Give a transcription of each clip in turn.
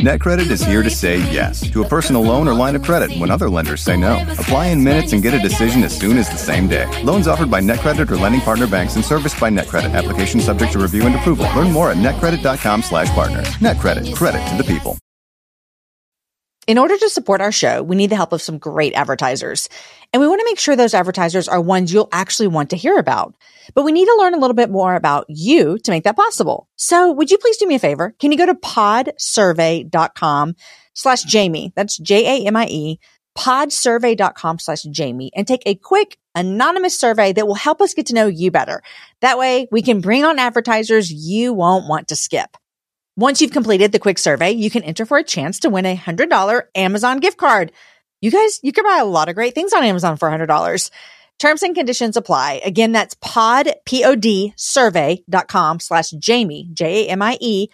NetCredit is here to say yes to a personal loan or line of credit when other lenders say no. Apply in minutes and get a decision as soon as the same day. Loans offered by NetCredit or lending partner banks and serviced by NetCredit. Application subject to review and approval. Learn more at netcredit.com slash partner. NetCredit. Credit to the people. In order to support our show, we need the help of some great advertisers. And we want to make sure those advertisers are ones you'll actually want to hear about. But we need to learn a little bit more about you to make that possible. So would you please do me a favor? Can you go to podsurvey.com slash Jamie? That's J-A-M-I-E, podsurvey.com slash Jamie and take a quick anonymous survey that will help us get to know you better. That way we can bring on advertisers you won't want to skip. Once you've completed the quick survey, you can enter for a chance to win a $100 Amazon gift card. You guys, you can buy a lot of great things on Amazon for $100. Terms and conditions apply. Again, that's pod, P-O-D, survey.com slash Jamie, J-A-M-I-E.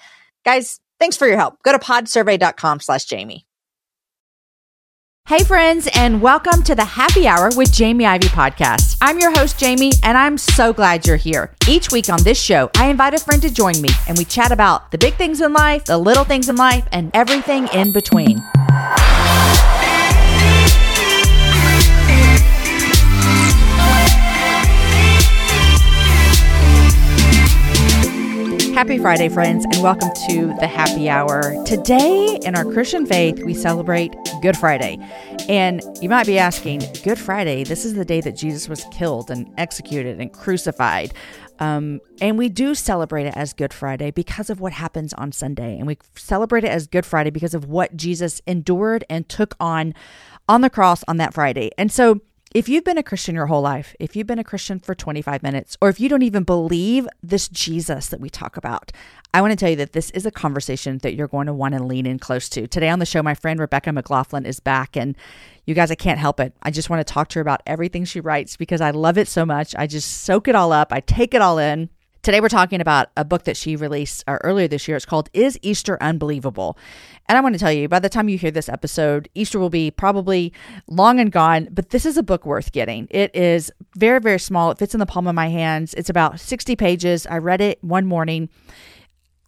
Guys, thanks for your help. Go to podsurvey.com slash Jamie. Hey, friends, and welcome to the Happy Hour with Jamie Ivey podcast. I'm your host, Jamie, and I'm so glad you're here. Each week on this show, I invite a friend to join me, and we chat about the big things in life, the little things in life, and everything in between. Happy Friday, friends, and welcome to the Happy Hour. Today, in our Christian faith, we celebrate Good Friday. And you might be asking, Good Friday, this is the day that Jesus was killed and executed and crucified. Um, and we do celebrate it as Good Friday because of what happens on Sunday. And we celebrate it as Good Friday because of what Jesus endured and took on on the cross on that Friday. And so, if you've been a Christian your whole life, if you've been a Christian for 25 minutes, or if you don't even believe this Jesus that we talk about, I want to tell you that this is a conversation that you're going to want to lean in close to. Today on the show, my friend Rebecca McLaughlin is back, and you guys, I can't help it. I just want to talk to her about everything she writes because I love it so much. I just soak it all up, I take it all in. Today, we're talking about a book that she released uh, earlier this year. It's called Is Easter Unbelievable? And I want to tell you, by the time you hear this episode, Easter will be probably long and gone, but this is a book worth getting. It is very, very small. It fits in the palm of my hands. It's about 60 pages. I read it one morning.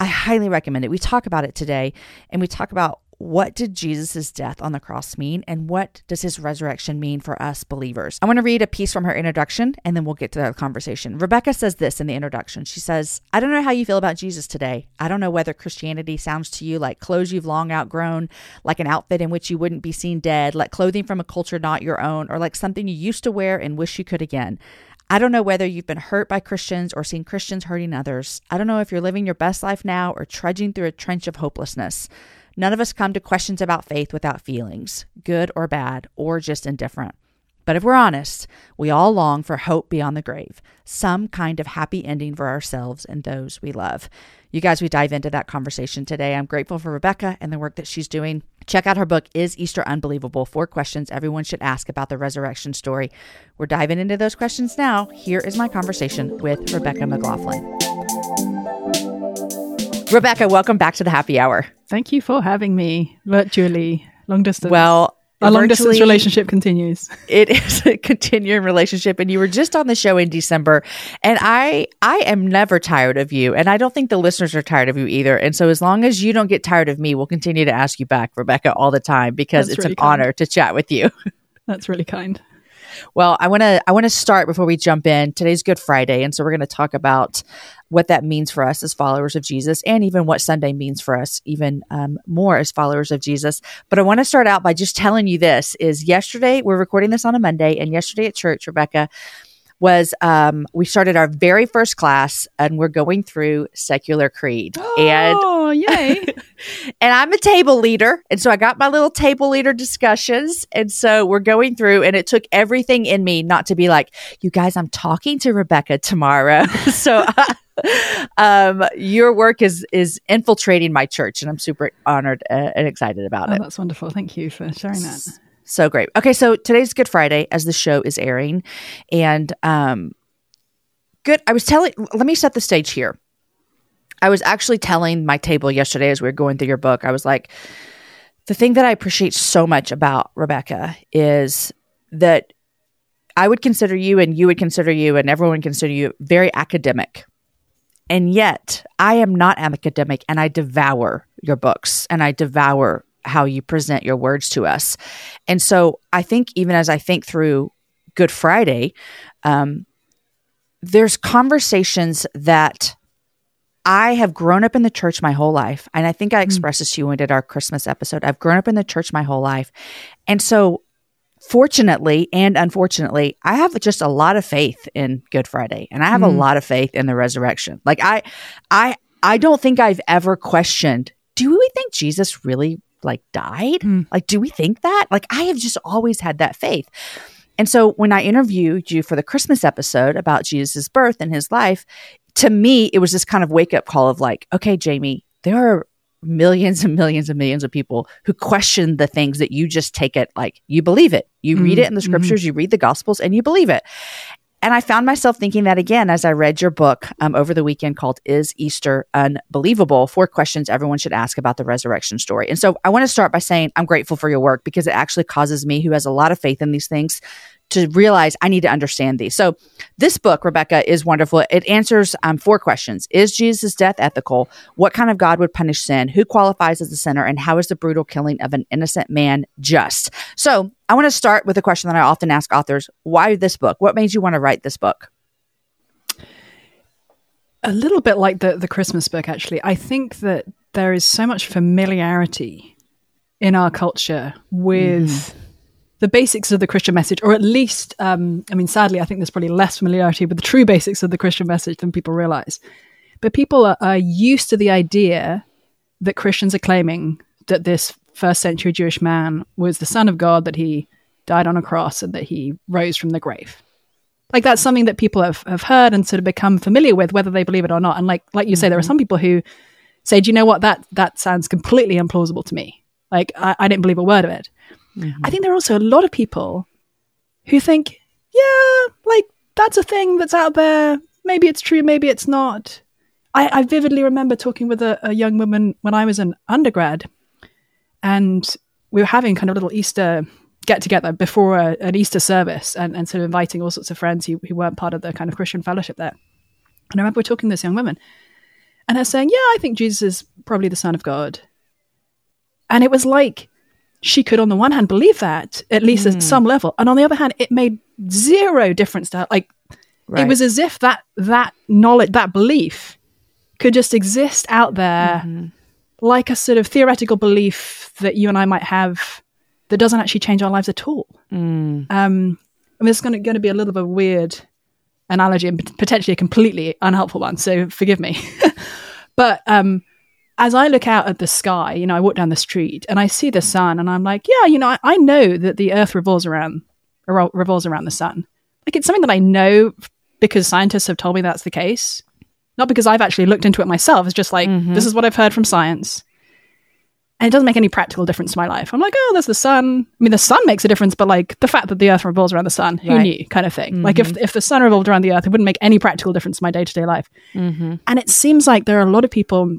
I highly recommend it. We talk about it today, and we talk about what did Jesus' death on the cross mean and what does his resurrection mean for us believers? I want to read a piece from her introduction and then we'll get to the conversation. Rebecca says this in the introduction. She says, I don't know how you feel about Jesus today. I don't know whether Christianity sounds to you like clothes you've long outgrown, like an outfit in which you wouldn't be seen dead, like clothing from a culture not your own, or like something you used to wear and wish you could again. I don't know whether you've been hurt by Christians or seen Christians hurting others. I don't know if you're living your best life now or trudging through a trench of hopelessness. None of us come to questions about faith without feelings, good or bad, or just indifferent. But if we're honest, we all long for hope beyond the grave, some kind of happy ending for ourselves and those we love. You guys, we dive into that conversation today. I'm grateful for Rebecca and the work that she's doing. Check out her book, Is Easter Unbelievable? Four questions everyone should ask about the resurrection story. We're diving into those questions now. Here is my conversation with Rebecca McLaughlin. Rebecca, welcome back to the happy hour. Thank you for having me virtually, long distance. Well, our long distance relationship continues. It is a continuing relationship, and you were just on the show in December, and I I am never tired of you, and I don't think the listeners are tired of you either. And so, as long as you don't get tired of me, we'll continue to ask you back, Rebecca, all the time because That's it's really an kind. honor to chat with you. That's really kind. Well, I want to I want to start before we jump in. Today's Good Friday, and so we're going to talk about what that means for us as followers of Jesus, and even what Sunday means for us, even um, more as followers of Jesus. But I want to start out by just telling you this: is yesterday we're recording this on a Monday, and yesterday at church, Rebecca was um, we started our very first class and we're going through secular creed. Oh, and, yay. and I'm a table leader. And so I got my little table leader discussions. And so we're going through, and it took everything in me not to be like, you guys, I'm talking to Rebecca tomorrow. so um, your work is is infiltrating my church, and I'm super honored uh, and excited about oh, it. That's wonderful. Thank you for sharing that. So great. Okay, so today's Good Friday as the show is airing. And um good I was telling let me set the stage here. I was actually telling my table yesterday as we were going through your book, I was like, the thing that I appreciate so much about Rebecca is that I would consider you and you would consider you and everyone would consider you very academic. And yet, I am not academic and I devour your books and I devour how you present your words to us. And so I think, even as I think through Good Friday, um, there's conversations that I have grown up in the church my whole life. And I think I expressed this to you when we did our Christmas episode. I've grown up in the church my whole life. And so, fortunately and unfortunately, I have just a lot of faith in Good Friday and I have mm. a lot of faith in the resurrection. Like, I, I, I don't think I've ever questioned do we think Jesus really like died? Mm. Like, do we think that? Like, I have just always had that faith. And so when I interviewed you for the Christmas episode about Jesus' birth and his life, to me, it was this kind of wake up call of like, okay, Jamie, there are millions and millions and millions of people who question the things that you just take it like you believe it. You mm-hmm. read it in the scriptures, mm-hmm. you read the gospels, and you believe it. And I found myself thinking that again as I read your book um, over the weekend called Is Easter Unbelievable? Four questions everyone should ask about the resurrection story. And so I want to start by saying I'm grateful for your work because it actually causes me, who has a lot of faith in these things, to realize I need to understand these. So, this book, Rebecca, is wonderful. It answers um, four questions Is Jesus' death ethical? What kind of God would punish sin? Who qualifies as a sinner? And how is the brutal killing of an innocent man just? So, I want to start with a question that I often ask authors Why this book? What made you want to write this book? A little bit like the, the Christmas book, actually. I think that there is so much familiarity in our culture with. Mm the basics of the Christian message, or at least, um, I mean, sadly, I think there's probably less familiarity with the true basics of the Christian message than people realize. But people are, are used to the idea that Christians are claiming that this first century Jewish man was the Son of God, that he died on a cross, and that he rose from the grave. Like that's something that people have, have heard and sort of become familiar with, whether they believe it or not. And like like you mm-hmm. say, there are mm-hmm. some people who say, "Do you know what? That that sounds completely implausible to me. Like I, I didn't believe a word of it." Mm-hmm. I think there are also a lot of people who think, yeah, like that's a thing that's out there. Maybe it's true, maybe it's not. I, I vividly remember talking with a, a, young woman when I was an undergrad, and we were having kind of a little Easter get together before a, an Easter service and, and sort of inviting all sorts of friends who, who weren't part of the kind of Christian fellowship there. And I remember we're talking to this young woman and her saying, Yeah, I think Jesus is probably the Son of God. And it was like she could, on the one hand, believe that at least mm. at hmm. some level, and on the other hand, it made zero difference to her. Like right. it was as if that that knowledge, that belief, could just exist out there, mm-hmm. Like a sort of theoretical belief that you and I might have that doesn't actually change our lives at all. Mm. Um, I mean, it's going to be a little bit of a weird analogy and potentially a completely unhelpful one. So forgive me, but um, as I look out at the sky, you know, I walk down the street and I see the sun, and I'm like, yeah, you know, I, I know that the Earth revolves around revolves around the sun. Like it's something that I know because scientists have told me that's the case, not because I've actually looked into it myself. It's just like mm-hmm. this is what I've heard from science, and it doesn't make any practical difference to my life. I'm like, oh, there's the sun. I mean, the sun makes a difference, but like the fact that the Earth revolves around the sun, who right. knew, kind of thing. Mm-hmm. Like if if the sun revolved around the Earth, it wouldn't make any practical difference to my day to day life. Mm-hmm. And it seems like there are a lot of people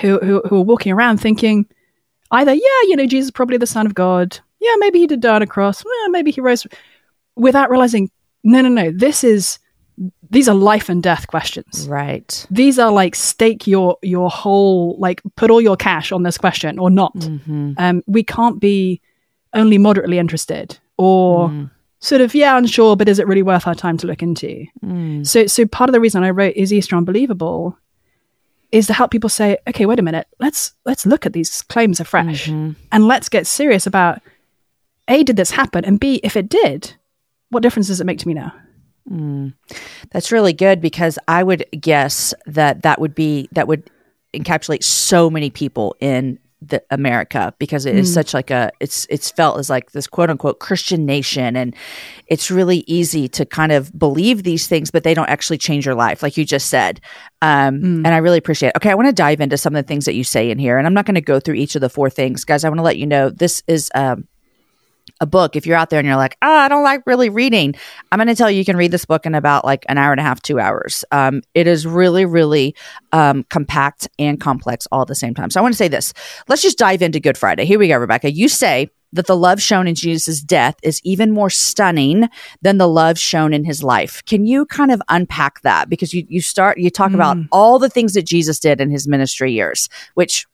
who, who, who are walking around thinking either, yeah, you know, Jesus is probably the Son of God. Yeah, maybe he did die on a cross. Well, maybe he rose without realizing, no, no, no, this is these are life and death questions. Right. These are like stake your your whole like put all your cash on this question or not. Mm-hmm. Um, we can't be only moderately interested or mm. sort of yeah unsure, but is it really worth our time to look into? Mm. So so part of the reason I wrote is Easter unbelievable is to help people say, okay, wait a minute, let's let's look at these claims afresh mm-hmm. and let's get serious about a did this happen and b if it did, what difference does it make to me now? Mm. That's really good because I would guess that that would be that would encapsulate so many people in the America because it is mm. such like a it's it's felt as like this quote unquote Christian nation and it's really easy to kind of believe these things but they don't actually change your life like you just said um, mm. and I really appreciate it. Okay, I want to dive into some of the things that you say in here and I'm not going to go through each of the four things guys I want to let you know this is um, a book, if you're out there and you're like, oh, I don't like really reading, I'm going to tell you you can read this book in about like an hour and a half, two hours. Um, it is really, really um, compact and complex all at the same time. So I want to say this. Let's just dive into Good Friday. Here we go, Rebecca. You say that the love shown in Jesus' death is even more stunning than the love shown in his life. Can you kind of unpack that? Because you, you start, you talk mm. about all the things that Jesus did in his ministry years, which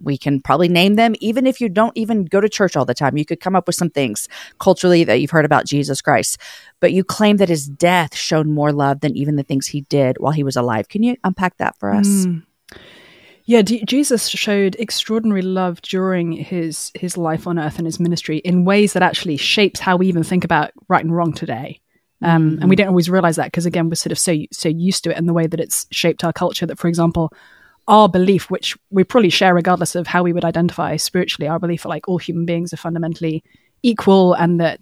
we can probably name them. Even if you don't even go to church all the time you could come up with some things culturally that you've heard about jesus christ. But you claim that his death showed more love than even the things he did while he was alive. Can you unpack that for us? Mm. yeah D- jesus showed extraordinary love during his his life on earth and his ministry in ways that actually shapes how we even think about right and wrong today. Um, mm-hmm. and we don't always realize that because again we're sort of so so used to it and the way that it's shaped our culture that for example our belief, which we probably share regardless of how we would identify spiritually, our belief that like all human beings are fundamentally equal and that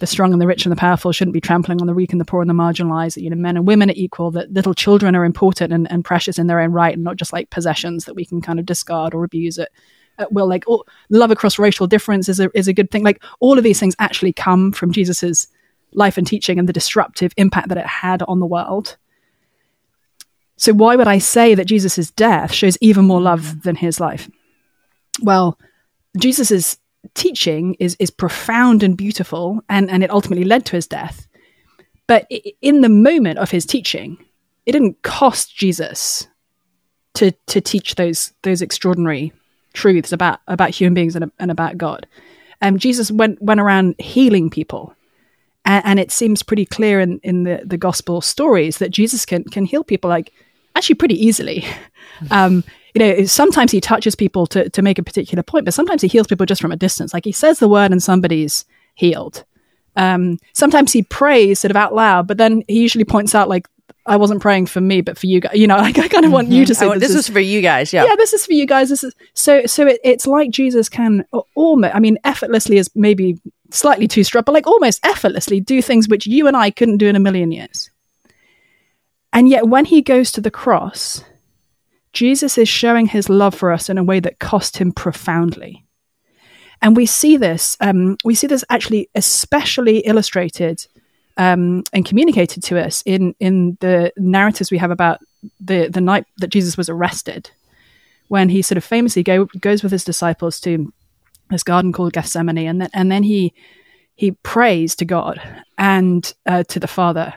the strong and the rich and the powerful shouldn't be trampling on the weak and the poor and the marginalized, that, you know, men and women are equal, that little children are important and, and precious in their own right and not just like possessions that we can kind of discard or abuse at, at will. Like all, love across racial difference is a, is a good thing. Like all of these things actually come from Jesus's life and teaching and the disruptive impact that it had on the world. So why would I say that Jesus' death shows even more love than his life? Well, Jesus' teaching is is profound and beautiful, and, and it ultimately led to his death. But in the moment of his teaching, it didn't cost Jesus to to teach those those extraordinary truths about about human beings and, and about God. Um, Jesus went went around healing people, and, and, it seems pretty clear in in the the gospel stories that Jesus can can heal people. Like actually pretty easily. Um, you know, sometimes he touches people to, to make a particular point, but sometimes he heals people just from a distance. Like he says the word and somebody's healed. Um, sometimes he prays sort of out loud, but then he usually points out like, I wasn't praying for me, but for you guys. You know, like I kind of want mm-hmm. you to say oh, this, this is, is, for you guys. Yeah, yeah, this is for you guys. This is so. So it, it's like Jesus can almost. I mean, effortlessly is maybe slightly too strong, but like almost effortlessly do things which you and I couldn't do in a million years. And yet, when he goes to the cross, Jesus is showing his love for us in a way that cost him profoundly. And we see this, um, we see this actually especially illustrated um, and communicated to us in, in the narratives we have about the, the night that Jesus was arrested, when he sort of famously go, goes with his disciples to this garden called Gethsemane, and then, and then he, he prays to God and uh, to the Father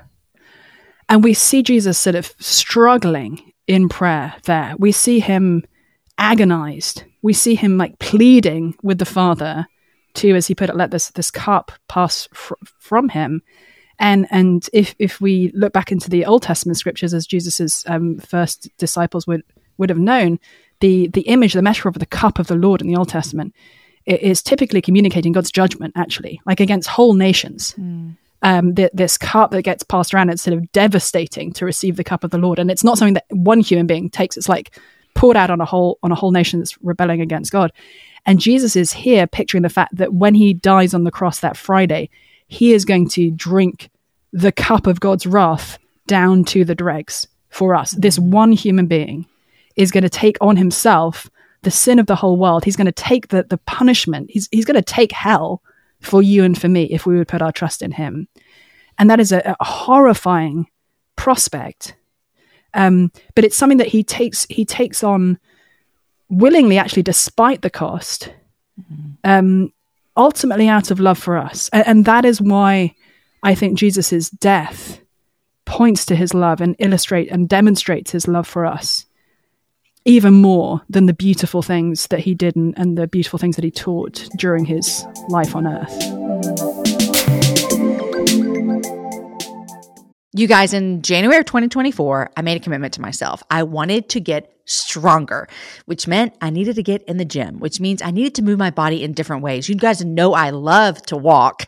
and we see Jesus sort of struggling in prayer there. We see him agonized. We see him like pleading with the Father to, as he put it, let this this cup pass fr- from him. And and if if we look back into the Old Testament scriptures, as Jesus's um, first disciples would would have known, the the image, the metaphor of the cup of the Lord in the Old Testament is typically communicating God's judgment, actually, like against whole nations. Mm um, the, this cup that gets passed around, it's sort of devastating to receive the cup of the Lord. And it's not something that one human being takes. It's like poured out on a whole on a whole nation that's rebelling against God. And Jesus is here picturing the fact that when he dies on the cross that Friday, he is going to drink the cup of God's wrath down to the dregs for us. This one human being is going to take on himself the sin of the whole world. He's going to take the, the punishment. He's, he's going to take hell for you and for me if we would put our trust in him. And that is a, a horrifying prospect. Um, but it's something that he takes he takes on willingly, actually, despite the cost, mm-hmm. um, ultimately out of love for us. And, and that is why I think Jesus' death points to his love and illustrate and demonstrates his love for us even more than the beautiful things that he did and, and the beautiful things that he taught during his life on earth. You guys, in January of 2024, I made a commitment to myself. I wanted to get stronger, which meant I needed to get in the gym, which means I needed to move my body in different ways. You guys know I love to walk.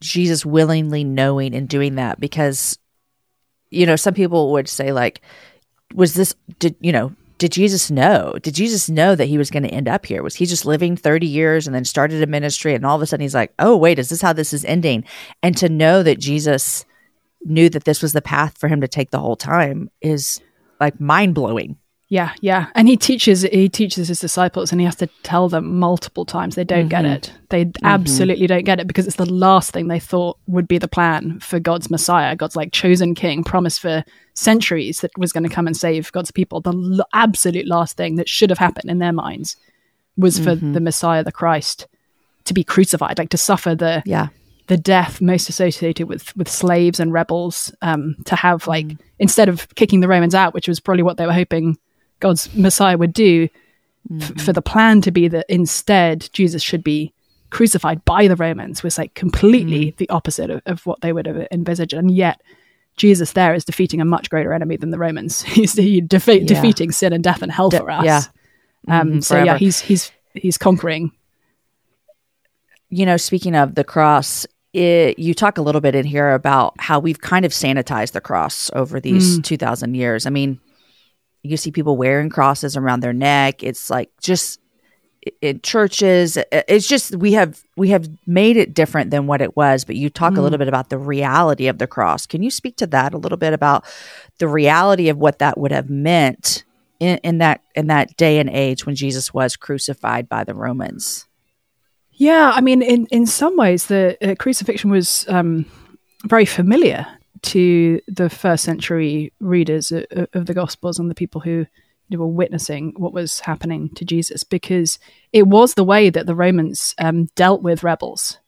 Jesus willingly knowing and doing that because, you know, some people would say, like, was this, did, you know, did Jesus know? Did Jesus know that he was going to end up here? Was he just living 30 years and then started a ministry and all of a sudden he's like, oh, wait, is this how this is ending? And to know that Jesus knew that this was the path for him to take the whole time is like mind blowing. Yeah, yeah. And he teaches he teaches his disciples and he has to tell them multiple times they don't mm-hmm. get it. They mm-hmm. absolutely don't get it because it's the last thing they thought would be the plan for God's Messiah, God's like chosen king, promised for centuries that was going to come and save God's people. The l- absolute last thing that should have happened in their minds was for mm-hmm. the Messiah, the Christ, to be crucified, like to suffer the yeah the death most associated with with slaves and rebels um, to have like mm. instead of kicking the Romans out, which was probably what they were hoping God's Messiah would do, mm-hmm. f- for the plan to be that instead Jesus should be crucified by the Romans was like completely mm-hmm. the opposite of, of, what they would have envisaged. And yet, Jesus there is defeating a much greater enemy than the Romans. he's he defe- yeah. defeating sin and death and hell De- for us. Yeah. Um, mm-hmm, so yeah, he's he's he's conquering. You know, speaking of the cross, it, you talk a little bit in here about how we've kind of sanitized the cross over these mm. 2000 years. I mean, you see people wearing crosses around their neck. It's like just in churches. It's just we have we have made it different than what it was. But you talk mm. a little mm. bit about the reality of the cross. Can you speak to that a little bit about the reality of what that would have meant in, in that in that day and age when Jesus was crucified by the Romans? Yeah, I mean, in in some ways, the uh, crucifixion was um, very familiar to the first century readers of, of the Gospels and the people who were witnessing what was happening to Jesus because it was the way that the Romans um, dealt with rebels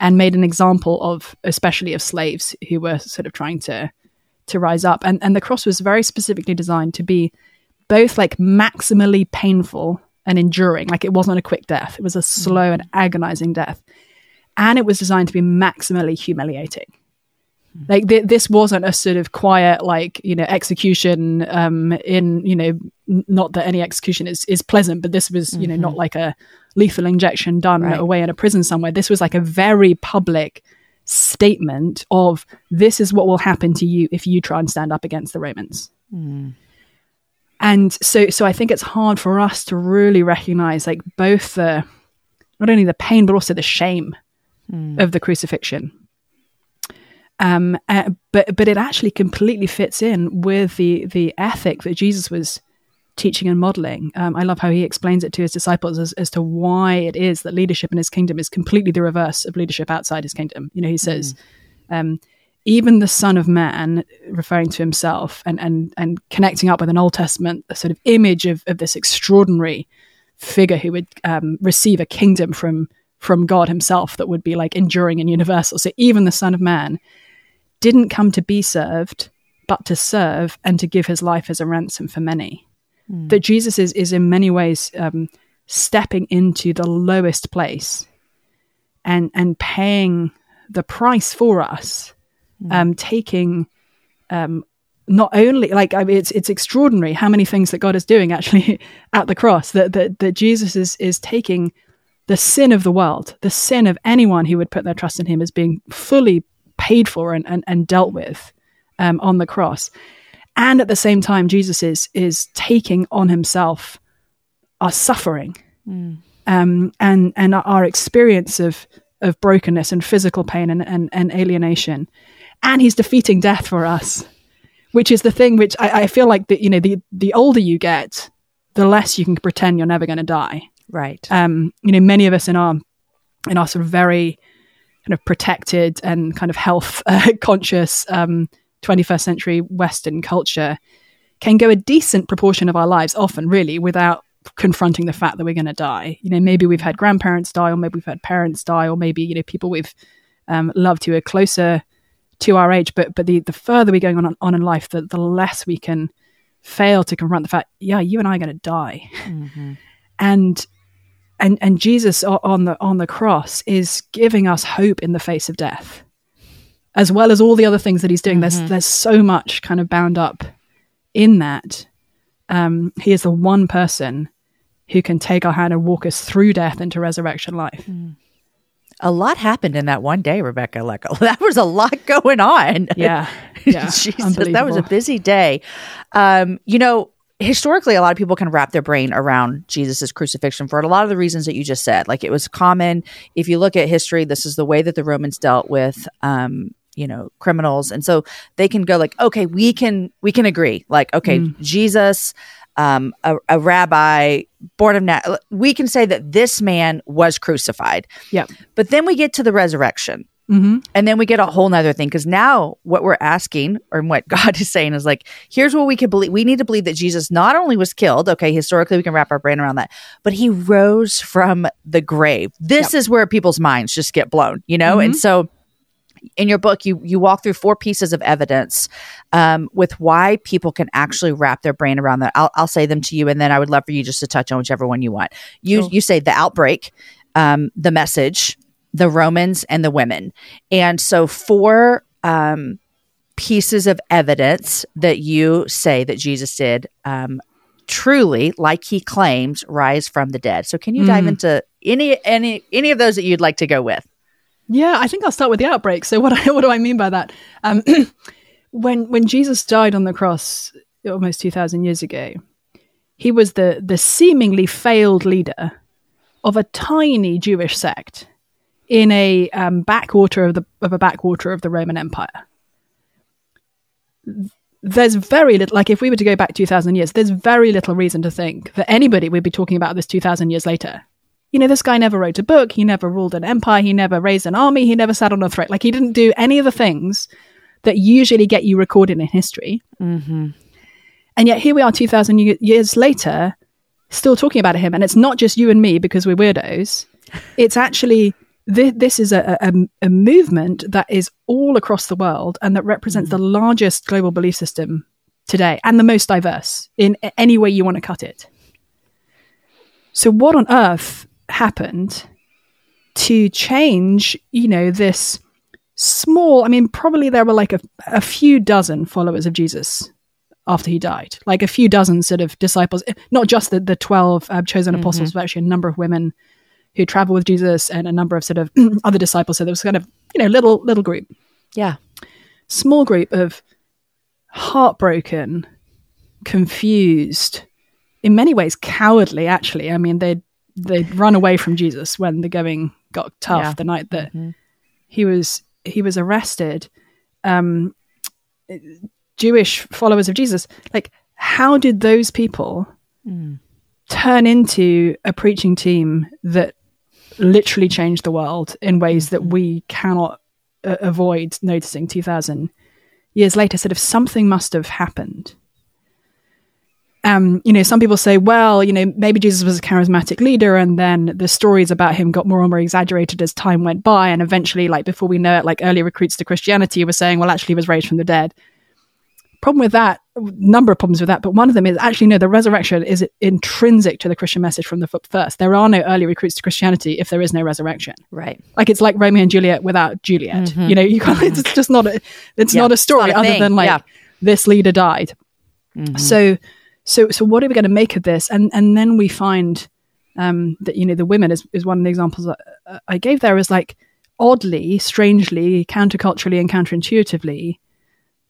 and made an example of, especially of slaves who were sort of trying to to rise up. And and the cross was very specifically designed to be both like maximally painful and enduring, like it wasn't a quick death; it was a slow and agonizing death, and it was designed to be maximally humiliating. Like th- this wasn't a sort of quiet, like you know, execution. Um, in you know, not that any execution is is pleasant, but this was you mm-hmm. know not mm-hmm. like a lethal injection done right. away in a prison somewhere. This was like a very public statement of this is what will happen to you if you try and stand up against the Romans. Mm. And so, so I think it's hard for us to really recognize like both the not only the pain but also the shame mm. of the crucifixion um, uh, but but it actually completely fits in with the the ethic that Jesus was teaching and modeling. Um, I love how he explains it to his disciples as, as to why it is that leadership in his kingdom is completely the reverse of leadership outside his kingdom. You know, he says, mm. um, even the Son of Man, referring to himself and and and connecting up with an Old Testament a sort of image of of this extraordinary figure who would um, receive a kingdom from from God Himself that would be like enduring and universal. So even the Son of Man didn't come to be served, but to serve and to give his life as a ransom for many. Mm. That Jesus is, is in many ways um, stepping into the lowest place and, and paying the price for us, mm. um, taking um, not only like I mean, it's it's extraordinary how many things that God is doing actually at the cross that that, that Jesus is is taking the sin of the world, the sin of anyone who would put their trust in Him, as being fully paid for and, and, and dealt with um, on the cross. And at the same time, Jesus is, is taking on himself our suffering. Mm. um, and and our experience of of brokenness and physical pain and, and, and alienation, and he's defeating death for us, which is the thing which I, I feel like that you know the the older you get, the less you can pretend you're never going to die. Right. Um, you know, many of us in our in our sort of very kind of protected and kind of health uh, conscious um, 21st century Western culture can go a decent proportion of our lives, often really, without confronting the fact that we're going to die. You know, maybe we've had grandparents die, or maybe we've had parents die, or maybe you know people we've um, loved who are closer to our age. But but the the further we're going on on in life, the the less we can fail to confront the fact, yeah, you and I are going to die, mm-hmm. and and and Jesus on the on the cross is giving us hope in the face of death, as well as all the other things that he's doing. Mm-hmm. There's there's so much kind of bound up in that. Um, he is the one person who can take our hand and walk us through death into resurrection life. Mm. A lot happened in that one day, Rebecca Lecco. That was a lot going on. Yeah. Yeah. Jesus, that was a busy day. Um, you know, historically, a lot of people can wrap their brain around Jesus's crucifixion for a lot of the reasons that you just said. Like it was common. If you look at history, this is the way that the Romans dealt with, um, you know, criminals, and so they can go like, okay, we can we can agree. Like, okay, mm. Jesus, um, a, a, rabbi born of nat, we can say that this man was crucified. Yeah. But then we get to the resurrection. Mm-hmm. And then we get a whole nother thing because now what we're asking or what God is saying is like, here's what we can believe. We need to believe that Jesus not only was killed, okay, historically we can wrap our brain around that, but he rose from the grave. This yep. is where people's minds just get blown, you know? Mm-hmm. And so in your book, you you walk through four pieces of evidence um, with why people can actually wrap their brain around that. I'll, I'll say them to you, and then I would love for you just to touch on whichever one you want. You cool. you say the outbreak, um, the message, the Romans and the women. And so, four um, pieces of evidence that you say that Jesus did um, truly, like he claims, rise from the dead. So, can you dive mm. into any any any of those that you'd like to go with? Yeah, I think I'll start with the outbreak. So, what I, what do I mean by that? Um, when when Jesus died on the cross almost two thousand years ago, he was the the seemingly failed leader of a tiny Jewish sect in a um, backwater of the of a backwater of the Roman Empire. There's very little, like if we were to go back 2,000 years, there's very little reason to think that anybody would be talking about this 2,000 years later. You know, this guy never wrote a book, he never ruled an empire, he never raised an army, he never sat on a throne. Like, he didn't do any of the things that usually get you recorded in history. Mm-hmm. And yet, here we are 2,000 years later, still talking about him. And it's not just you and me because we're weirdos. It's actually this, this is a, a, a, movement that is all across the world and that represents mm. the largest global belief system today and the most diverse in any way you want to cut it. So, what on earth happened to change, you know, this small? I mean, probably there were like a, a few dozen followers of Jesus after he died, like a few dozen sort of disciples, not just the, the 12 uh, chosen mm-hmm. apostles, but actually a number of women who traveled with Jesus and a number of sort of other disciples. So there was kind of, you know, little, little group. Yeah. Small group of heartbroken, confused, in many ways cowardly, actually. I mean, they'd, they'd run away from Jesus when the going got tough yeah. the night that mm-hmm. he was, he was arrested. Um, Jewish followers of Jesus, like, how did those people mm. turn into a preaching team that literally changed the world in ways that we cannot uh, avoid noticing 2000 years later. Sort of something must have happened um, you know, some people say, well, you know, maybe Jesus was a charismatic leader, and then the stories about him got more and more exaggerated as time went by, and eventually, like before we know it, like early recruits to Christianity were saying, well, actually, he was raised from the dead problem with that number of problems with that but one of them is actually no the resurrection is intrinsic to the christian message from the first there are no early recruits to christianity if there is no resurrection right like it's like romeo and juliet without juliet mm-hmm. you know you can't it's just not a it's yeah, not a story not a other thing. than like yeah. this leader died mm-hmm. so so so what are we going to make of this and and then we find um that you know the women is, is one of the examples I, I gave there is like oddly strangely counterculturally and counterintuitively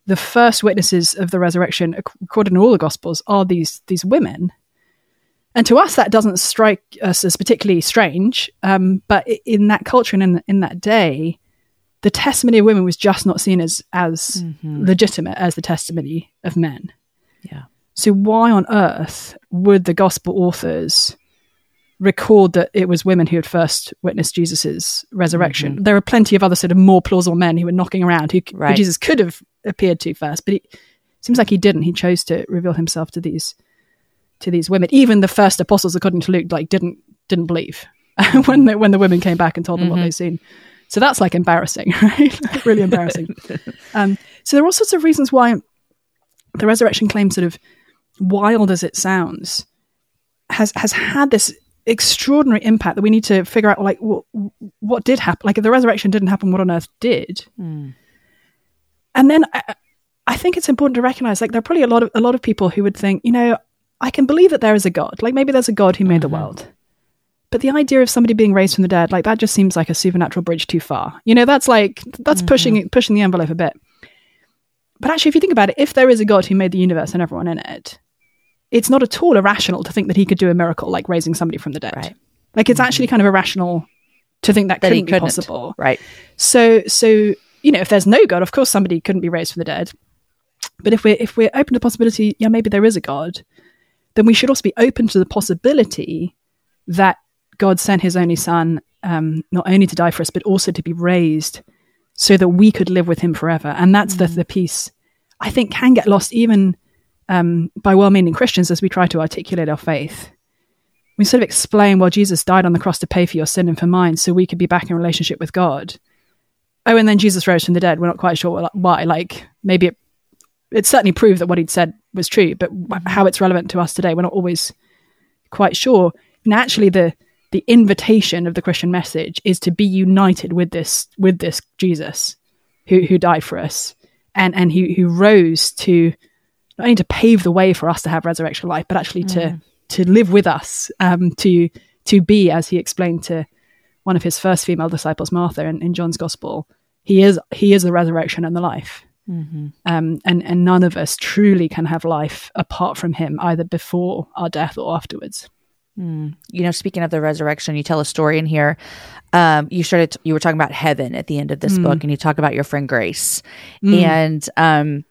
the first witnesses of the resurrection, according to all the Gospels, are these these women And to us, that doesn't strike us as particularly strange. Um, but in that culture and in, in that day, the testimony of women was just not seen as as mm-hmm. legitimate as the testimony of men. Yeah. So why on earth would the gospel authors record that it was women who had first witnessed Jesus's resurrection? Mm-hmm. There are plenty of other sort of more plausible men who were knocking around who, right. who Jesus could have appeared to first, but it seems like he didn't. He chose to reveal himself to these to these women. Even the first apostles, according to Luke, like didn't didn't believe when the, when the women came back and told them mm-hmm. what they'd seen. So that's like embarrassing, right? really embarrassing. Um, so there are all sorts of reasons why the resurrection claim, sort of wild as it sounds, has has had this extraordinary impact that we need to figure out like what, what did happen like if the resurrection didn't happen what on earth did mm. and then I, I, think it's important to recognize like there are probably a lot of a lot of people who would think you know I can believe that there is a God. Like maybe there's a God who made mm-hmm. the world. But the idea of somebody being raised from the dead, like that just seems like a supernatural bridge too far. You know, that's like that's mm-hmm. pushing pushing the envelope a bit. But actually, if you think about it, if there is a God who made the universe and everyone in it, it's not at all irrational to think that he could do a miracle like raising somebody from the dead. Right. Like it's mm-hmm. actually kind of irrational to think that, that couldn't, couldn't be possible. Right. So so you know, if there's no God, of course somebody couldn't be raised from the dead. But if we're if we're open to the possibility, yeah, maybe there is a God, then we should also be open to the possibility that God sent his only son um, not only to die for us, but also to be raised so that we could live with him forever. And that's mm-hmm. the, the piece I think can get lost even um, by well meaning Christians as we try to articulate our faith. We sort of explain, well, Jesus died on the cross to pay for your sin and for mine so we could be back in relationship with God. Oh, and then Jesus rose from the dead. We're not quite sure why. Like, maybe it it certainly proved that what he'd said was true, but how it's relevant to us today, we're not always quite sure. And actually, the the invitation of the Christian message is to be united with this with this Jesus who who died for us and and who who rose to not only to pave the way for us to have resurrection life, but actually mm. to to live with us, um, to to be, as he explained to one of his first female disciples, Martha, in, in John's Gospel, he is he is the resurrection and the life. Mm-hmm. Um, and and none of us truly can have life apart from Him, either before our death or afterwards. Mm. You know, speaking of the resurrection, you tell a story in here. Um, you started. You were talking about heaven at the end of this mm. book, and you talk about your friend Grace. Mm. And um,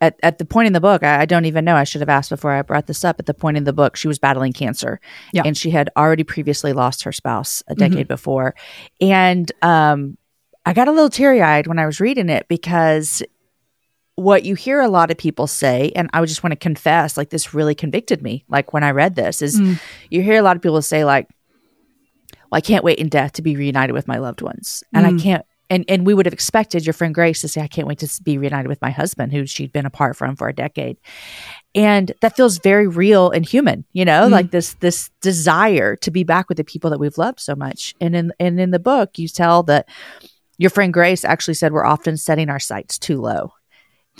at at the point in the book, I, I, don't even know. I should have asked before I brought this up. At the point in the book, she was battling cancer, yeah. and she had already previously lost her spouse a decade mm-hmm. before. And um, I got a little teary eyed when I was reading it because what you hear a lot of people say, and I just want to confess, like this really convicted me. Like when I read this, is mm. you hear a lot of people say, like, well, I can't wait in death to be reunited with my loved ones. And mm. I can't and and we would have expected your friend Grace to say, I can't wait to be reunited with my husband, who she'd been apart from for a decade. And that feels very real and human, you know, mm. like this this desire to be back with the people that we've loved so much. And in and in the book, you tell that your friend Grace actually said we're often setting our sights too low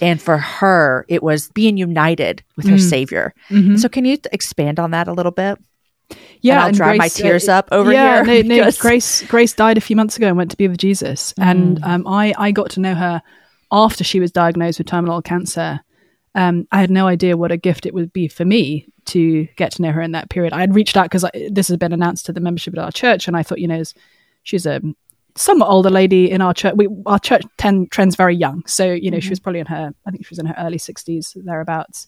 and for her it was being united with her mm. savior mm-hmm. so can you expand on that a little bit yeah and i'll dry my tears uh, up over yeah, here no, no, grace grace died a few months ago and went to be with jesus mm. and um, i i got to know her after she was diagnosed with terminal cancer um, I had no idea what a gift it would be for me to get to know her in that period. I had reached out because this has been announced to the membership of our church, and I thought, you know, she's a somewhat older lady in our church. We, our church ten, trends very young, so you know mm-hmm. she was probably in her. I think she was in her early sixties thereabouts.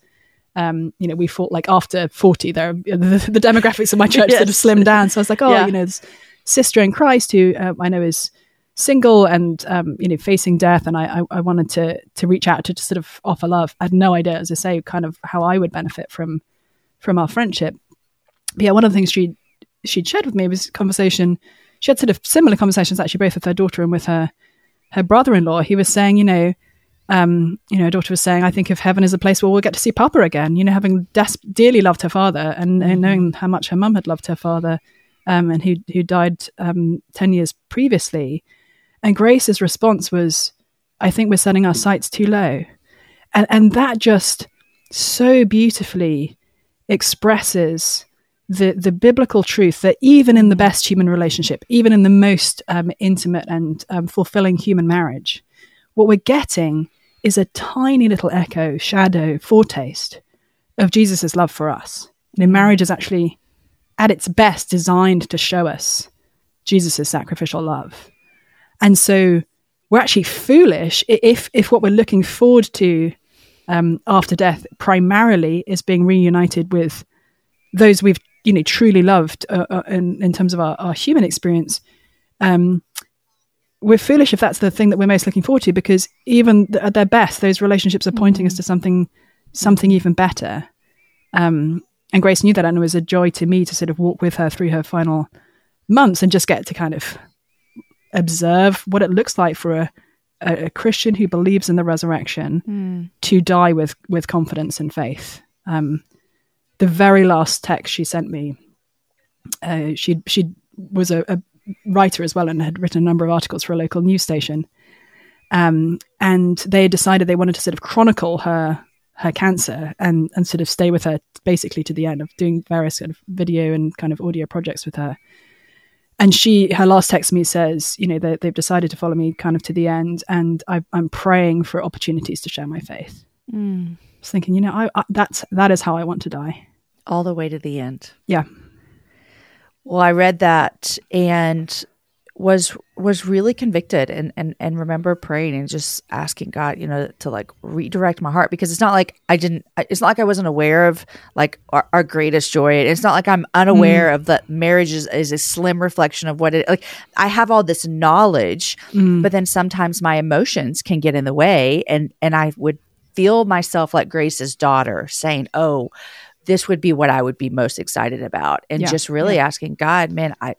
Um, you know, we fought like after forty, there the, the demographics of my church yes. sort of slimmed down. So I was like, oh, yeah. you know, this sister in Christ who uh, I know is single and um, you know facing death, and I, I, I wanted to to reach out to, to sort of offer love. I had no idea, as I say, kind of how I would benefit from from our friendship. But yeah, one of the things she she'd shared with me was conversation she had sort of similar conversations actually both with her daughter and with her her brother-in-law. He was saying, you know, um, you know, daughter was saying, I think if heaven is a place where we'll get to see Papa again, you know, having des- dearly loved her father and, and, mm-hmm. knowing how much her mum had loved her father um, and who, who died um, 10 years previously. And Grace's response was, I think we're setting our sights too low. And, and that just so beautifully expresses the the biblical truth that even in the best human relationship, even in the most um, intimate and um, fulfilling human marriage, what we're getting is a tiny little echo, shadow, foretaste of Jesus' love for us. Know, marriage is actually at its best designed to show us Jesus' sacrificial love. And so we're actually foolish if if what we're looking forward to um, after death primarily is being reunited with those we've you know truly loved uh, uh, in, in terms of our, our human experience. Um, we're foolish if that's the thing that we're most looking forward to because even th- at their best, those relationships are pointing mm-hmm. us to something something even better. Um, and Grace knew that, and it was a joy to me to sort of walk with her through her final months and just get to kind of observe what it looks like for a, a, a Christian who believes in the resurrection mm. to die with with confidence and faith. Um, the very last text she sent me, uh, she she was a, a, writer as well and had written a number of articles for a local news station. Um, and they decided they wanted to sort of chronicle her her cancer and and sort of stay with her basically to the end of doing various kind of video and kind of audio projects with her. And she her last text to me says you know they, they've decided to follow me kind of to the end and I, am praying for opportunities to share my faith. Mm. i was thinking you know I, I, that's that is how i want to die. All the way to the end. Yeah well i read that and was was really convicted and and and remember praying and just asking God, you know, to like redirect my heart because it's not like I didn't it's not like I wasn't aware of like our, our greatest joy. It's not like I'm unaware mm. of that marriage is, is a slim reflection of what it like I have all this knowledge, mm. but then sometimes my emotions can get in the way and and I would feel myself like Grace's daughter saying, "Oh, this would be what I would be most excited about." And yeah. just really yeah. asking God, man, I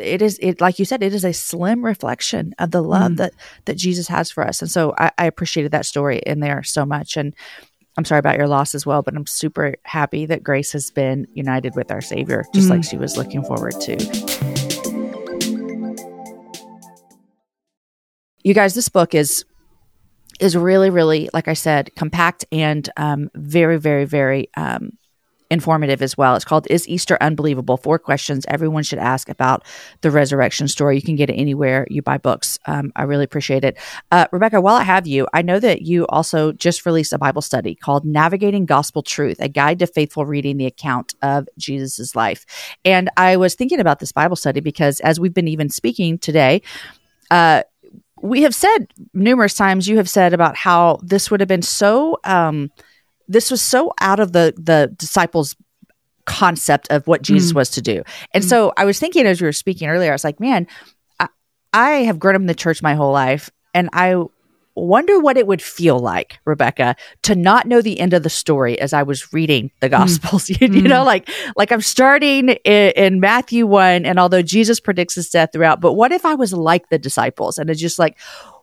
it is it like you said it is a slim reflection of the love mm. that that jesus has for us and so I, I appreciated that story in there so much and i'm sorry about your loss as well but i'm super happy that grace has been united with our savior just mm. like she was looking forward to you guys this book is is really really like i said compact and um, very very very um, informative as well. It's called Is Easter Unbelievable? Four questions everyone should ask about the resurrection story. You can get it anywhere you buy books. Um, I really appreciate it. Uh, Rebecca, while I have you, I know that you also just released a Bible study called Navigating Gospel Truth, a guide to faithful reading the account of Jesus' life. And I was thinking about this Bible study because as we've been even speaking today, uh, we have said numerous times, you have said about how this would have been so. Um, this was so out of the the disciples concept of what Jesus mm. was to do. And mm. so I was thinking as we were speaking earlier, I was like, man, I, I have grown up in the church my whole life, and I wonder what it would feel like, Rebecca, to not know the end of the story as I was reading the mm. Gospels. Mm. you, you, know, like like I'm starting in, in, Matthew one, and although Jesus predicts his death throughout, but what if I was like the disciples and it's just like,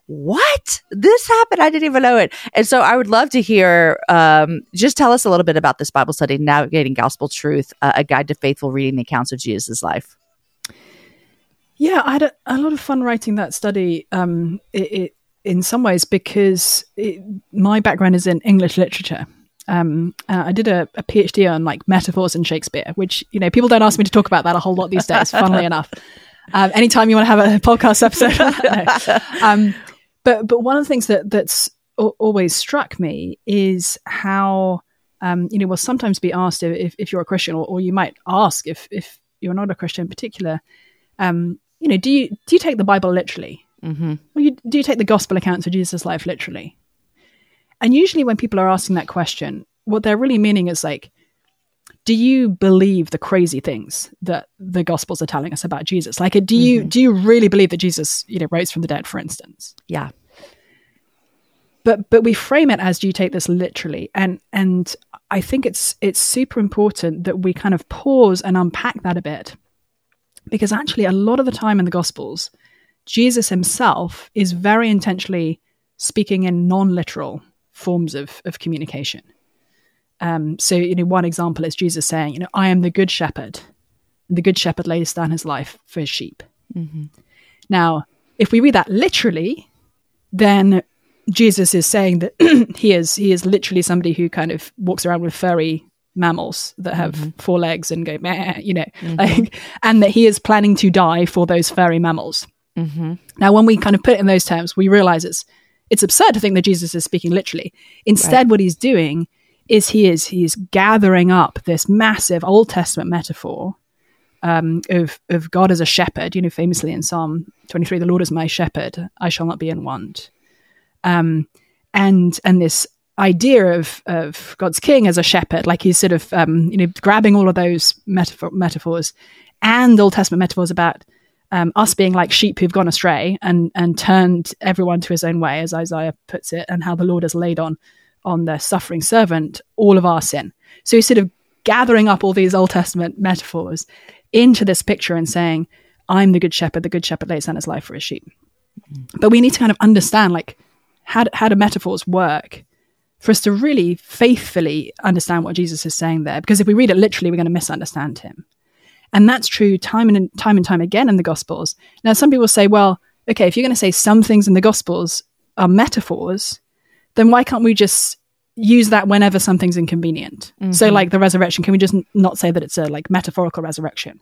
what? This happened? I didn't even know it. And so i would love to hear um, just tell us a little bit about this bible study navigating gospel truth uh, a guide to faithful reading the accounts of jesus' life. Yeah i had a, a lot of fun writing that study um, it, it, in some ways because it, my background is in english literature. Um, uh, I did a, a, PhD on like metaphors in Shakespeare, which you know people don't ask me to talk about that a whole lot these days. funnily enough, um, anytime you want to have a podcast episode, um, but but one of the things that that's always struck me is how um, you know will sometimes be asked if, if you're a Christian, or, or, you might ask if if you're not a Christian in particular. Um, you know, do you do you take the Bible literally? Mm-hmm. Or you, do you take the gospel accounts of Jesus' life literally? And usually, when people are asking that question, what they're really meaning is like, do you believe the crazy things that the gospels are telling us about jesus? Like do you mm-hmm. do you really believe that jesus you know rose from the dead for instance? Yeah. But but we frame it as do you take this literally? And and i think it's it's super important that we kind of pause and unpack that a bit. Because actually a lot of the time in the gospels jesus himself is very intentionally speaking in non-literal forms of of communication um, so, you know, one example is Jesus saying, you know, I am the good shepherd. And the good shepherd lays down his life for his sheep. Mm-hmm. Now, if we read that literally, then Jesus is saying that he is he is literally somebody who kind of walks around with furry mammals that have mm-hmm. four legs and go meh, you know, mm-hmm. like, and that he is planning to die for those furry mammals. Mm-hmm. Now, when we kind of put it in those terms, we realize it's it's absurd to think that Jesus is speaking literally. Instead, right. what he's doing is he is he is gathering up this massive Old Testament metaphor um, of of God as a shepherd. You know, famously in Psalm 23, "The Lord is my shepherd; I shall not be in want." Um, and and this idea of of God's king as a shepherd, like he's sort of um, you know grabbing all of those metaphor- metaphors and Old Testament metaphors about um, us being like sheep who've gone astray and and turned everyone to his own way, as Isaiah puts it, and how the Lord has laid on on the suffering servant all of our sin. So he's sort of gathering up all these Old Testament metaphors into this picture and saying, "I'm the good shepherd. The good shepherd lays down his life for his sheep." Mm-hmm. But we need to kind of understand, like, how do, how do metaphors work for us to really faithfully understand what Jesus is saying there? Because if we read it literally, we're going to misunderstand him. And that's true time and time and time again in the Gospels. Now, some people say, well, okay, if you're going to say some things in the Gospels are metaphors, then why can't we just use that whenever something's inconvenient? Mm-hmm. So, like the resurrection, can we just not say that it's a like metaphorical resurrection?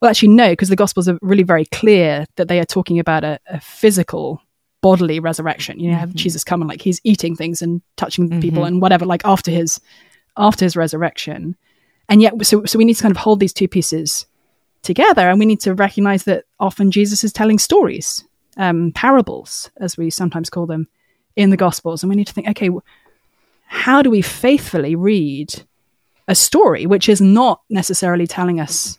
Well, actually, no, because the Gospels are really very clear that they are talking about a, a physical, bodily resurrection. You know, have mm-hmm. Jesus come and like he's eating things and touching mm-hmm. people and whatever, like after his after his resurrection and yet so so we need to kind of hold these two pieces together and we need to recognize that often jesus is telling stories um, parables as we sometimes call them in the gospels and we need to think okay how do we faithfully read a story which is not necessarily telling us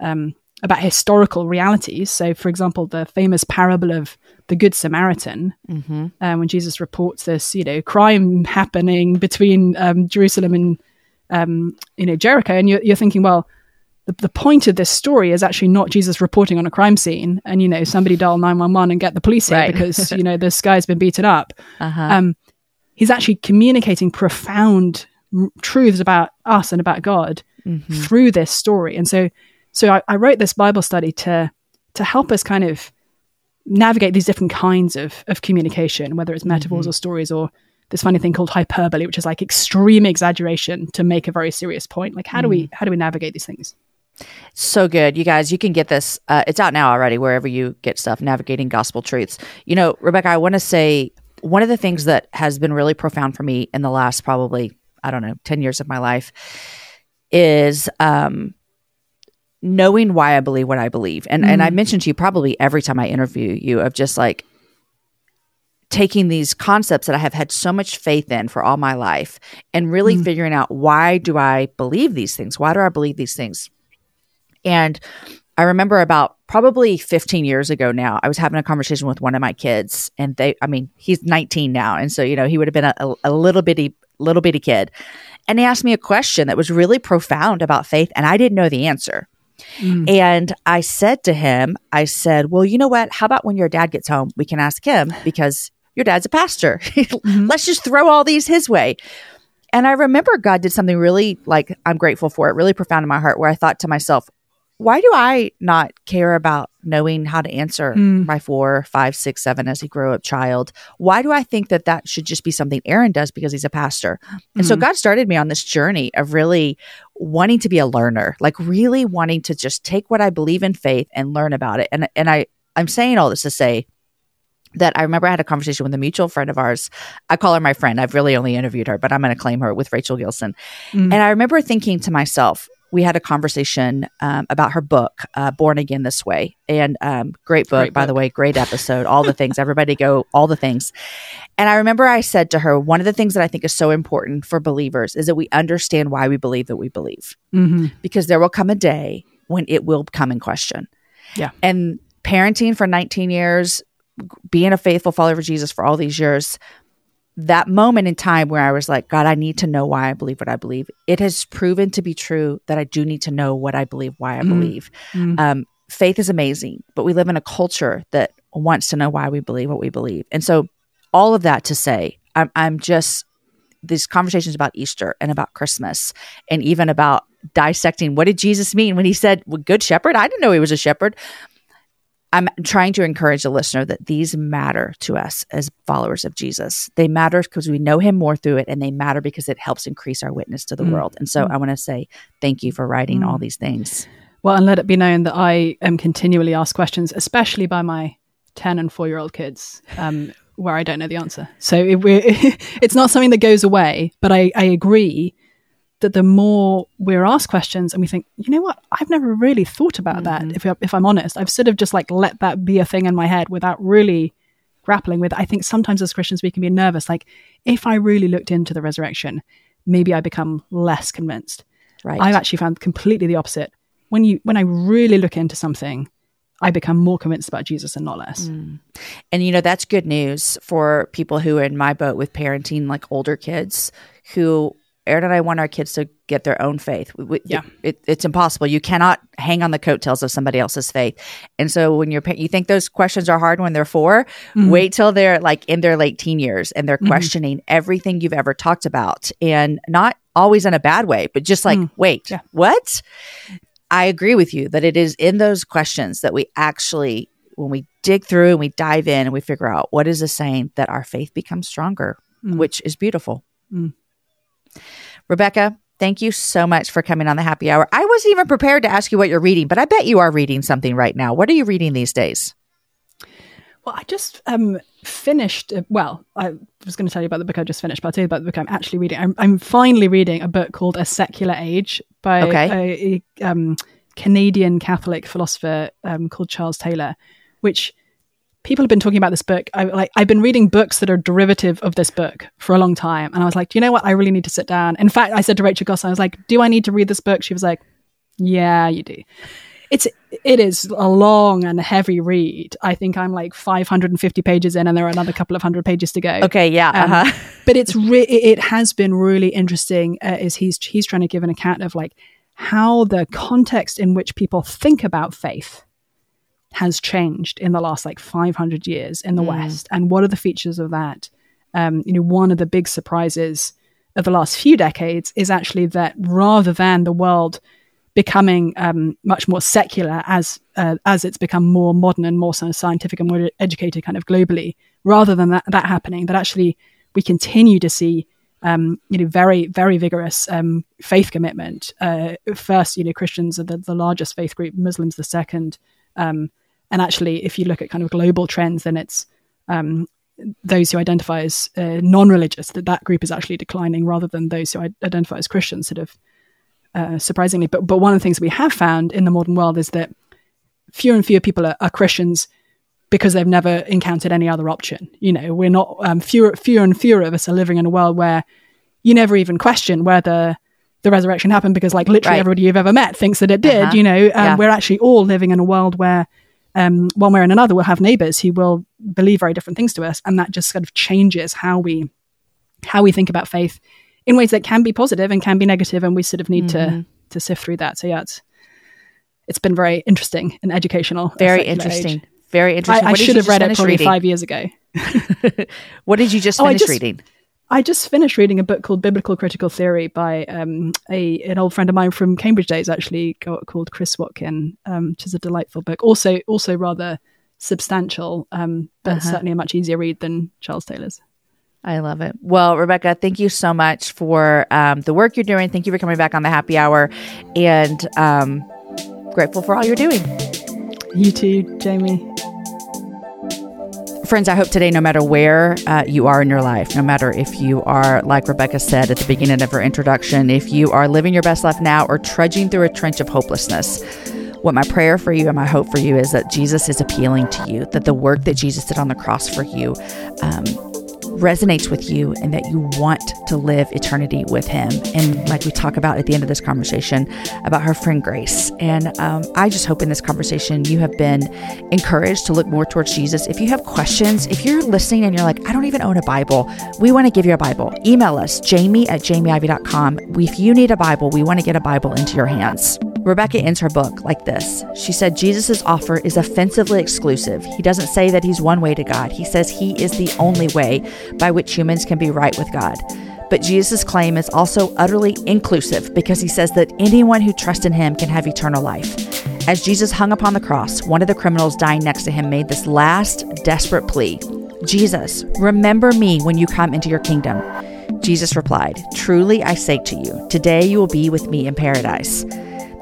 um, about historical realities so for example the famous parable of the good samaritan mm-hmm. um, when jesus reports this you know crime happening between um, jerusalem and um, you know Jericho, and you're, you're thinking, well, the, the point of this story is actually not Jesus reporting on a crime scene and you know somebody dial nine one one and get the police here right. because you know this guy's been beaten up. Uh-huh. Um, he's actually communicating profound r- truths about us and about God mm-hmm. through this story, and so so I, I wrote this Bible study to to help us kind of navigate these different kinds of of communication, whether it's metaphors mm-hmm. or stories or this funny thing called hyperbole, which is like extreme exaggeration to make a very serious point. Like how do we mm. how do we navigate these things? So good, you guys. You can get this. Uh, it's out now already wherever you get stuff. Navigating gospel truths. You know, Rebecca, I want to say one of the things that has been really profound for me in the last probably I don't know ten years of my life is um, knowing why I believe what I believe. And mm. and I mm. mentioned to you probably every time I interview you of just like taking these concepts that I have had so much faith in for all my life and really mm. figuring out why do I believe these things? Why do I believe these things? And I remember about probably 15 years ago now, I was having a conversation with one of my kids and they, I mean, he's 19 now. And so, you know, he would have been a, a little bitty, little bitty kid. And he asked me a question that was really profound about faith and I didn't know the answer. Mm. And I said to him, I said, well, you know what? How about when your dad gets home, we can ask him because your dad's a pastor. mm-hmm. Let's just throw all these his way. And I remember God did something really like I'm grateful for it, really profound in my heart, where I thought to myself, why do I not care about knowing how to answer mm. my four, five, six, seven as he grew up child? Why do I think that that should just be something Aaron does because he's a pastor? And mm. so God started me on this journey of really wanting to be a learner, like really wanting to just take what I believe in faith and learn about it. And and I I'm saying all this to say that I remember I had a conversation with a mutual friend of ours. I call her my friend. I've really only interviewed her, but I'm going to claim her with Rachel Gilson. Mm. And I remember thinking to myself, we had a conversation um, about her book, uh, Born Again This Way. And um, great book, great by the way, great episode, all the things. Everybody go, all the things. And I remember I said to her, one of the things that I think is so important for believers is that we understand why we believe that we believe. Mm-hmm. Because there will come a day when it will come in question. Yeah. And parenting for 19 years, being a faithful follower of Jesus for all these years, that moment in time where I was like, God, I need to know why I believe what I believe. It has proven to be true that I do need to know what I believe, why I mm believe. mm Um, faith is amazing, but we live in a culture that wants to know why we believe what we believe. And so, all of that to say, I'm, I'm just these conversations about Easter and about Christmas and even about dissecting what did Jesus mean when he said, well, Good shepherd? I didn't know he was a shepherd. I'm trying to encourage the listener that these matter to us as followers of Jesus. They matter because we know him more through it, and they matter because it helps increase our witness to the mm. world. And so mm. I want to say thank you for writing mm. all these things. Well, and let it be known that I am continually asked questions, especially by my 10 and 4 year old kids, um, where I don't know the answer. So it, it's not something that goes away, but I, I agree that the more we're asked questions and we think, you know what, I've never really thought about Mm-hmm. that. If, I- if I'm honest, I've sort of just like let that be a thing in my head without really grappling with. it. I think sometimes as Christians we can be nervous. Like if I really looked into the resurrection, maybe I become less convinced. Right. I've actually found completely the opposite. When you when I really look into something, I become more convinced about Jesus and not less. Mm. And you know, that's good news for people who are in my boat with parenting like older kids who Aaron and I want our kids to get their own faith. We- Yeah. it, it's impossible. You cannot hang on the coattails of somebody else's faith. And so when you're, you think those questions are hard when they're 4 mm-hmm. wait till they're like in their late teen years and they're mm-hmm. questioning everything you've ever talked about and not always in a bad way, but just like, mm. wait, Yeah. what? I agree with you that it is in those questions that we actually, when we dig through and we dive in and we figure out what is this saying, that our faith becomes stronger, mm. which is beautiful. Mm. Rebecca, thank you so much for coming on the happy hour. I wasn't even prepared to ask you what you're reading, but I bet you are reading something right now. What are you reading these days? Well, I just um, finished. Uh, well, I was going to tell you about the book I just finished, but I'll tell you about the book I'm actually reading. I'm, I'm finally reading a book called A Secular Age by Okay. a, a, um, Canadian Catholic philosopher um, called Charles Taylor, which people have been talking about this book. I like I've been reading books that are derivative of this book for a long time, and I was like, "Do you know what? I really need to sit down. In fact, I said to Rachel Goss, I was like, "Do I need to read this book?" She was like, "Yeah, you do." It's it is a long and heavy read. I think I'm like 550 pages in, and there are another couple of hundred pages to go. Okay, yeah. Um, uh-huh. but it's re- it has been really interesting. Uh, is he's he's trying to give an account of like how the context in which people think about faith has changed in the last like 500 years in the West, and what are the features of that? Um, you know, one of the big surprises of the last few decades is actually that rather than the world becoming um, much more secular as uh, as it's become more modern and more sort of scientific and more educated kind of globally, rather than that, that happening, that actually we continue to see um, you know very very vigorous um, faith commitment. Uh, first, you know, Christians are the, the largest faith group, Muslims the second, um, and actually, if you look at kind of global trends, then it's um, those who identify as uh, non-religious that that group is actually declining rather than those who identify as Christians, sort of uh, surprisingly. But but one of the things we have found in the modern world is that fewer and fewer people are, are Christians because they've never encountered any other option. You know, we're not um, fewer fewer and fewer of us are living in a world where you never even question whether the resurrection happened because like literally Right. everybody you've ever met thinks that it did. Uh-huh. You know, um, Yeah. we're actually all living in a world where um, one way or another we'll have neighbors who will believe very different things to us, and that just sort of changes how we how we think about faith in ways that can be positive and can be negative, and we sort of need Mm-hmm. to to sift through that. So yeah, it's it's been very interesting and educational. Very interesting. age. Very interesting. I did should have read it probably reading? five years ago. What did you just Oh, finish just- reading? I just finished reading a book called Biblical Critical Theory by um, a an old friend of mine from Cambridge days, actually called Chris Watkin, um, which is a delightful book. Also, also rather substantial, um, but Uh-huh. certainly a much easier read than Charles Taylor's. I love it. Well, Rebecca, thank you so much for um, the work you're doing. Thank you for coming back on the happy hour and um, grateful for all you're doing. You too, Jamie. Friends, I hope today, no matter where uh, you are in your life, no matter if you are, like Rebecca said at the beginning of her introduction, if you are living your best life now or trudging through a trench of hopelessness, what my prayer for you and my hope for you is that Jesus is appealing to you, that the work that Jesus did on the cross for you um, resonates with you, and that you want to live eternity with Him. And like we talk about at the end of this conversation about her friend Grace. And um, I just hope in this conversation you have been encouraged to look more towards Jesus. If you have questions, if you're listening and you're like, I don't even own a Bible, we want to give you a Bible. Email us, jamie at jamieivey.com. If you need a Bible, we want to get a Bible into your hands. Rebecca ends her book like this. She said, Jesus' offer is offensively exclusive. He doesn't say that he's one way to God. He says he is the only way by which humans can be right with God. But Jesus' claim is also utterly inclusive because he says that anyone who trusts in him can have eternal life. As Jesus hung upon the cross, one of the criminals dying next to him made this last desperate plea Jesus, remember me when you come into your kingdom. Jesus replied, Truly I say to you, today you will be with me in paradise.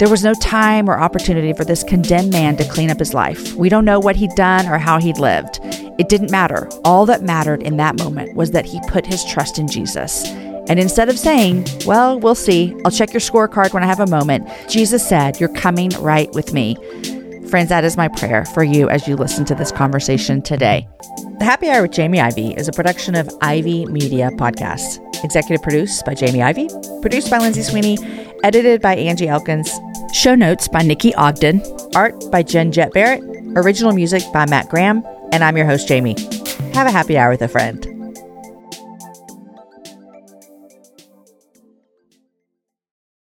There was no time or opportunity for this condemned man to clean up his life. We don't know what he'd done or how he'd lived. It didn't matter. All that mattered in that moment was that he put his trust in Jesus. And instead of saying, Well, we'll see, I'll check your scorecard when I have a moment, Jesus said, You're coming right with me. Friends, that is my prayer for you as you listen to this conversation today. The Happy Hour with Jamie Ivey is a production of Ivey Media Podcasts. Executive produced by Jamie Ivey, produced by Lindsay Sweeney, edited by Angie Elkins, show notes by Nikki Ogden, art by Jen Jett Barrett, original music by Matt Graham, and I'm your host, Jamie. Have a happy hour with a friend.